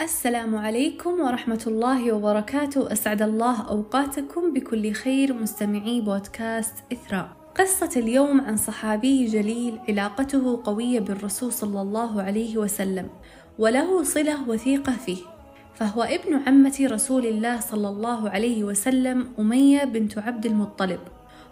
السلام عليكم ورحمة الله وبركاته. أسعد الله أوقاتكم بكل خير مستمعي بودكاست إثراء. قصة اليوم عن صحابي جليل علاقته قوية بالرسول صلى الله عليه وسلم وله صلة وثيقة فيه. فهو ابن عمة رسول الله صلى الله عليه وسلم أمية بنت عبد المطلب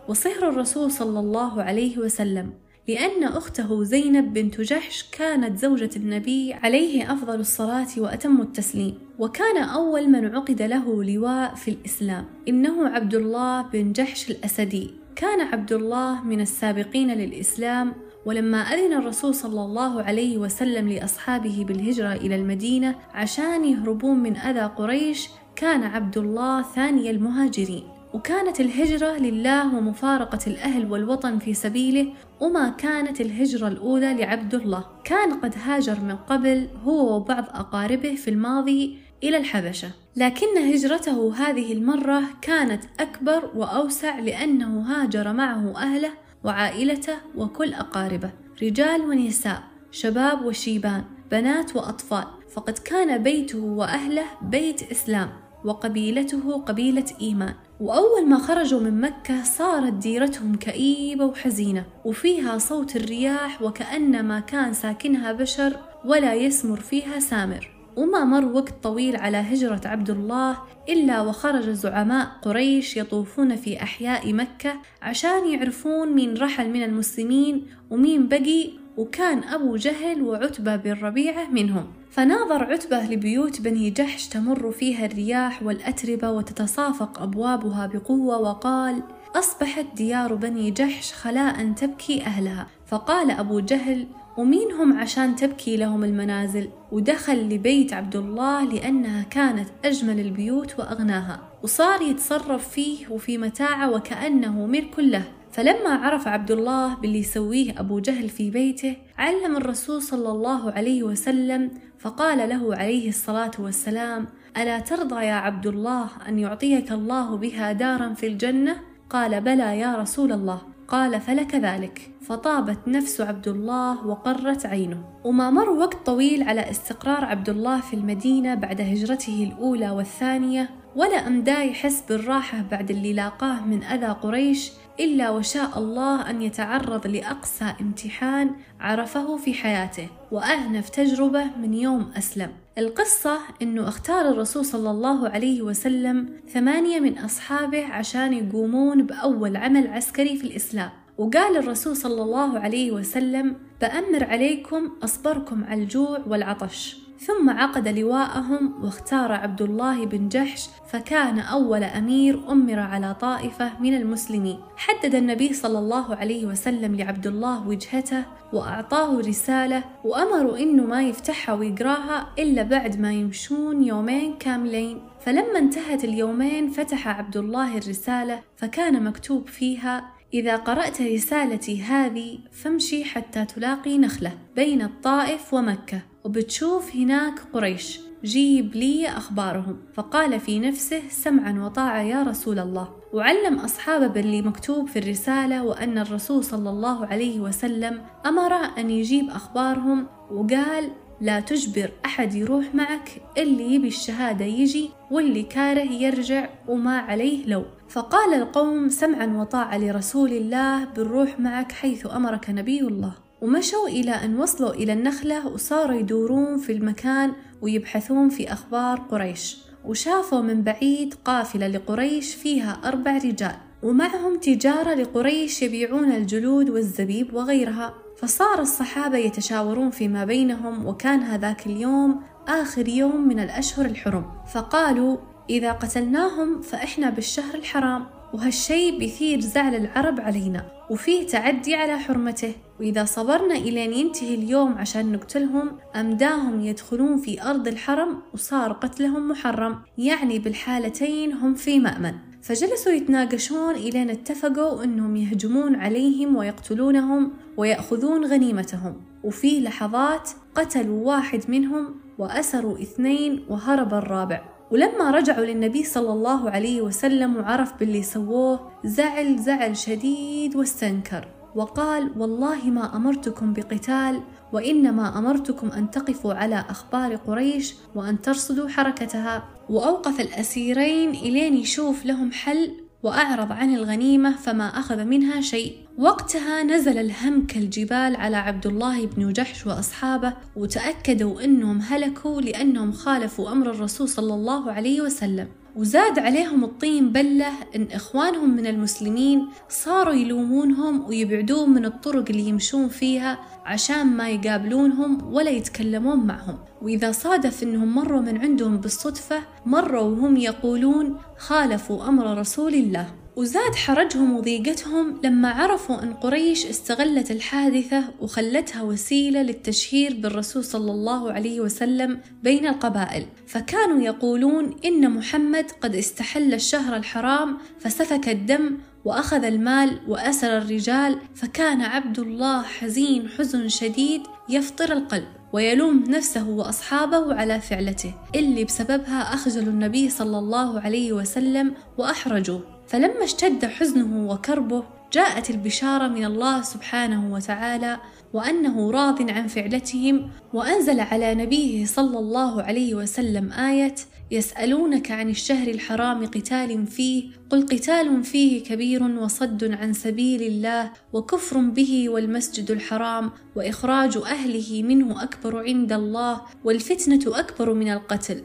وصهر الرسول صلى الله عليه وسلم. لأن أخته زينب بنت جحش كانت زوجة النبي عليه أفضل الصلاة وأتم التسليم وكان أول من عقد له لواء في الإسلام إنه عبد الله بن جحش الأسدي. كان عبد الله من السابقين للإسلام ولما أذن الرسول صلى الله عليه وسلم لأصحابه بالهجرة إلى المدينة عشان يهربون من أذى قريش كان عبد الله ثاني المهاجرين. وكانت الهجرة لله ومفارقة الأهل والوطن في سبيله وما كانت الهجرة الأولى لعبد الله. كان قد هاجر من قبل هو وبعض أقاربه في الماضي إلى الحبشة. لكن هجرته هذه المرة كانت أكبر وأوسع لأنه هاجر معه أهله وعائلته وكل أقاربه. رجال ونساء شباب وشيبان بنات وأطفال. فقد كان بيته وأهله بيت إسلام وقبيلته قبيلة إيمان. وأول ما خرجوا من مكة صارت ديرتهم كئيبة وحزينة وفيها صوت الرياح وكأنما كان ساكنها بشر ولا يسمر فيها سامر. وما مر وقت طويل على هجرة عبد الله إلا وخرج زعماء قريش يطوفون في أحياء مكة عشان يعرفون مين رحل من المسلمين ومين بقي وكان أبو جهل وعتبة بن ربيعة منهم. فناظر عتبة لبيوت بني جحش تمر فيها الرياح والأتربة وتتصافق أبوابها بقوة وقال أصبحت ديار بني جحش خلاء تبكي أهلها. فقال أبو جهل ومين هم عشان تبكي لهم المنازل؟ ودخل لبيت عبد الله لأنها كانت أجمل البيوت وأغناها. وصار يتصرف فيه وفي متاعة وكأنه ملك له فلما عرف عبد الله باللي يسويه أبو جهل في بيته علم الرسول صلى الله عليه وسلم فقال له عليه الصلاة والسلام ألا ترضى يا عبد الله أن يعطيك الله بها دارا في الجنة؟ قال بلى يا رسول الله. قال فلك ذلك. فطابت نفس عبد الله وقرت عينه. وما مر وقت طويل على استقرار عبد الله في المدينة بعد هجرته الأولى والثانية ولا أمدا يحس بالراحة بعد اللي لاقاه من أذى قريش إلا وشاء الله أن يتعرض لأقسى امتحان عرفه في حياته وأهنف تجربة من يوم أسلم. القصة أنه اختار الرسول صلى الله عليه وسلم ثمانية من أصحابه عشان يقومون بأول عمل عسكري في الإسلام. وقال الرسول صلى الله عليه وسلم بأمر عليكم أصبركم على الجوع والعطش. ثم عقد لواءهم واختار عبد الله بن جحش فكان أول أمير أمر على طائفة من المسلمين. حدد النبي صلى الله عليه وسلم لعبد الله وجهته وأعطاه رسالة وأمروا إنه ما يفتحها ويقراها إلا بعد ما يمشون يومين كاملين. فلما انتهت اليومين فتح عبد الله الرسالة فكان مكتوب فيها إذا قرأت رسالتي هذه فامشي حتى تلاقي نخلة بين الطائف ومكة وبتشوف هناك قريش. جيب لي أخبارهم. فقال في نفسه سمعا وطاعة يا رسول الله. وعلم أصحابه باللي مكتوب في الرسالة وأن الرسول صلى الله عليه وسلم أمره أن يجيب أخبارهم وقال لا تجبر أحد يروح معك اللي يبي الشهادة يجي واللي كاره يرجع وما عليه لو. فقال القوم سمعا وطاعة لرسول الله بالروح معك حيث أمرك نبي الله. ومشوا إلى أن وصلوا إلى النخلة وصاروا يدورون في المكان ويبحثون في أخبار قريش. وشافوا من بعيد قافلة لقريش فيها أربع رجال. ومعهم تجارة لقريش يبيعون الجلود والزبيب وغيرها. فصار الصحابة يتشاورون فيما بينهم وكان هذاك اليوم آخر يوم من الأشهر الحرم. فقالوا إذا قتلناهم فإحنا بالشهر الحرام وهالشي بيثير زعل العرب علينا وفيه تعدي على حرمته. وإذا صبرنا إلين ينتهي اليوم عشان نقتلهم أمداهم يدخلون في أرض الحرم وصار قتلهم محرم. يعني بالحالتين هم في مأمن. فجلسوا يتناقشون إلين اتفقوا أنهم يهجمون عليهم ويقتلونهم ويأخذون غنيمتهم. وفي لحظات قتلوا واحد منهم وأسروا اثنين وهرب الرابع. ولما رجعوا للنبي صلى الله عليه وسلم وعرف باللي سووه زعل زعل شديد واستنكر. وقال والله ما أمرتكم بقتال وإنما أمرتكم أن تقفوا على أخبار قريش وأن ترصدوا حركتها. وأوقف الأسيرين إلين يشوف لهم حل وأعرض عن الغنيمة فما أخذ منها شيء. وقتها نزل الهم كالجبال على عبد الله بن جحش وأصحابه وتأكدوا أنهم هلكوا لأنهم خالفوا أمر الرسول صلى الله عليه وسلم. وزاد عليهم الطين بلة إن إخوانهم من المسلمين صاروا يلومونهم ويبعدون من الطرق اللي يمشون فيها عشان ما يقابلونهم ولا يتكلمون معهم. وإذا صادف إنهم مروا من عندهم بالصدفة مروا وهم يقولون خالفوا أمر رسول الله. وزاد حرجهم وضيقتهم لما عرفوا أن قريش استغلت الحادثة وخلتها وسيلة للتشهير بالرسول صلى الله عليه وسلم بين القبائل. فكانوا يقولون إن محمد قد استحل الشهر الحرام فسفك الدم وأخذ المال وأسر الرجال فكان عبد الله حزين حزن شديد يفطر القلب ويلوم نفسه وأصحابه على فعلته اللي بسببها أخجلوا النبي صلى الله عليه وسلم وأحرجوه. فلما اشتد حزنه وكربه جاءت البشارة من الله سبحانه وتعالى وأنه راض عن فعلتهم وأنزل على نبيه صلى الله عليه وسلم آية يسألونك عن الشهر الحرام قتال فيه قل قتال فيه كبير وصد عن سبيل الله وكفر به والمسجد الحرام وإخراج أهله منه أكبر عند الله والفتنة أكبر من القتل.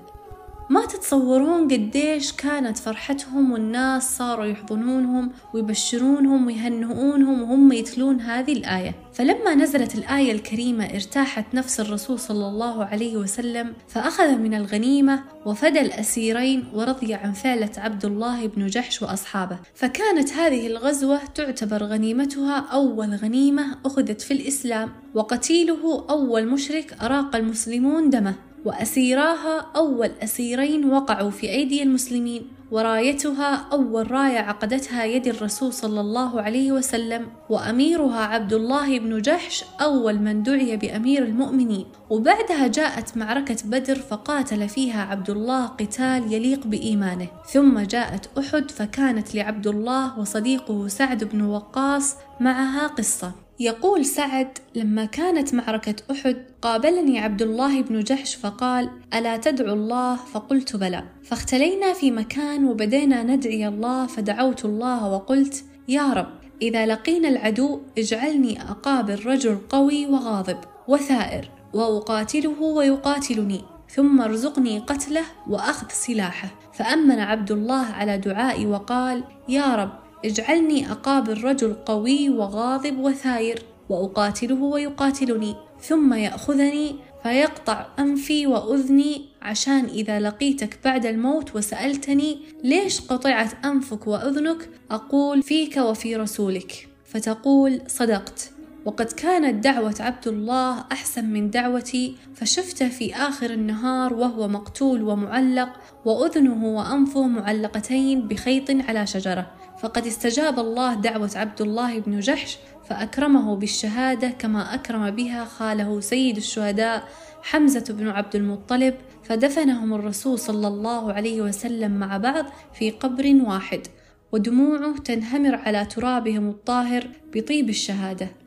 ما تتصورون قديش كانت فرحتهم والناس صاروا يحضنونهم ويبشرونهم ويهنئونهم وهم يتلون هذه الآية. فلما نزلت الآية الكريمة ارتاحت نفس الرسول صلى الله عليه وسلم فأخذ من الغنيمة وفدى الأسيرين ورضي عن فعلة عبد الله بن جحش وأصحابه. فكانت هذه الغزوة تعتبر غنيمتها أول غنيمة أخذت في الإسلام وقتيله أول مشرك أراق المسلمون دمه. وأسيراها أول أسيرين وقعوا في أيدي المسلمين ورايتها أول راية عقدتها يد الرسول صلى الله عليه وسلم وأميرها عبد الله بن جحش أول من دعي بأمير المؤمنين. وبعدها جاءت معركة بدر فقاتل فيها عبد الله قتال يليق بإيمانه. ثم جاءت أحد فكانت لعبد الله وصديقه سعد بن وقاص معها قصة. يقول سعد لما كانت معركة أحد قابلني عبد الله بن جحش فقال ألا تدعو الله؟ فقلت بلى. فاختلينا في مكان وبدينا ندعي الله فدعوت الله وقلت يا رب إذا لقينا العدو اجعلني أقابل رجل قوي وغاضب وثائر وأقاتله ويقاتلني ثم ارزقني قتله وأخذ سلاحه. فأمن عبد الله على دعائي وقال يا رب اجعلني أقابل رجل قوي وغاضب وثاير وأقاتله ويقاتلني ثم يأخذني فيقطع أنفي وأذني عشان إذا لقيتك بعد الموت وسألتني ليش قطعت أنفك وأذنك أقول فيك وفي رسولك. فتقول صدقت. وقد كانت دعوة عبد الله أحسن من دعوتي فشفته في آخر النهار وهو مقتول ومعلق وأذنه وأنفه معلقتين بخيط على شجرة. فقد استجاب الله دعوة عبد الله بن جحش فأكرمه بالشهادة كما أكرم بها خاله سيد الشهداء حمزة بن عبد المطلب فدفنهم الرسول صلى الله عليه وسلم مع بعض في قبر واحد ودموعه تنهمر على ترابهم الطاهر بطيب الشهادة.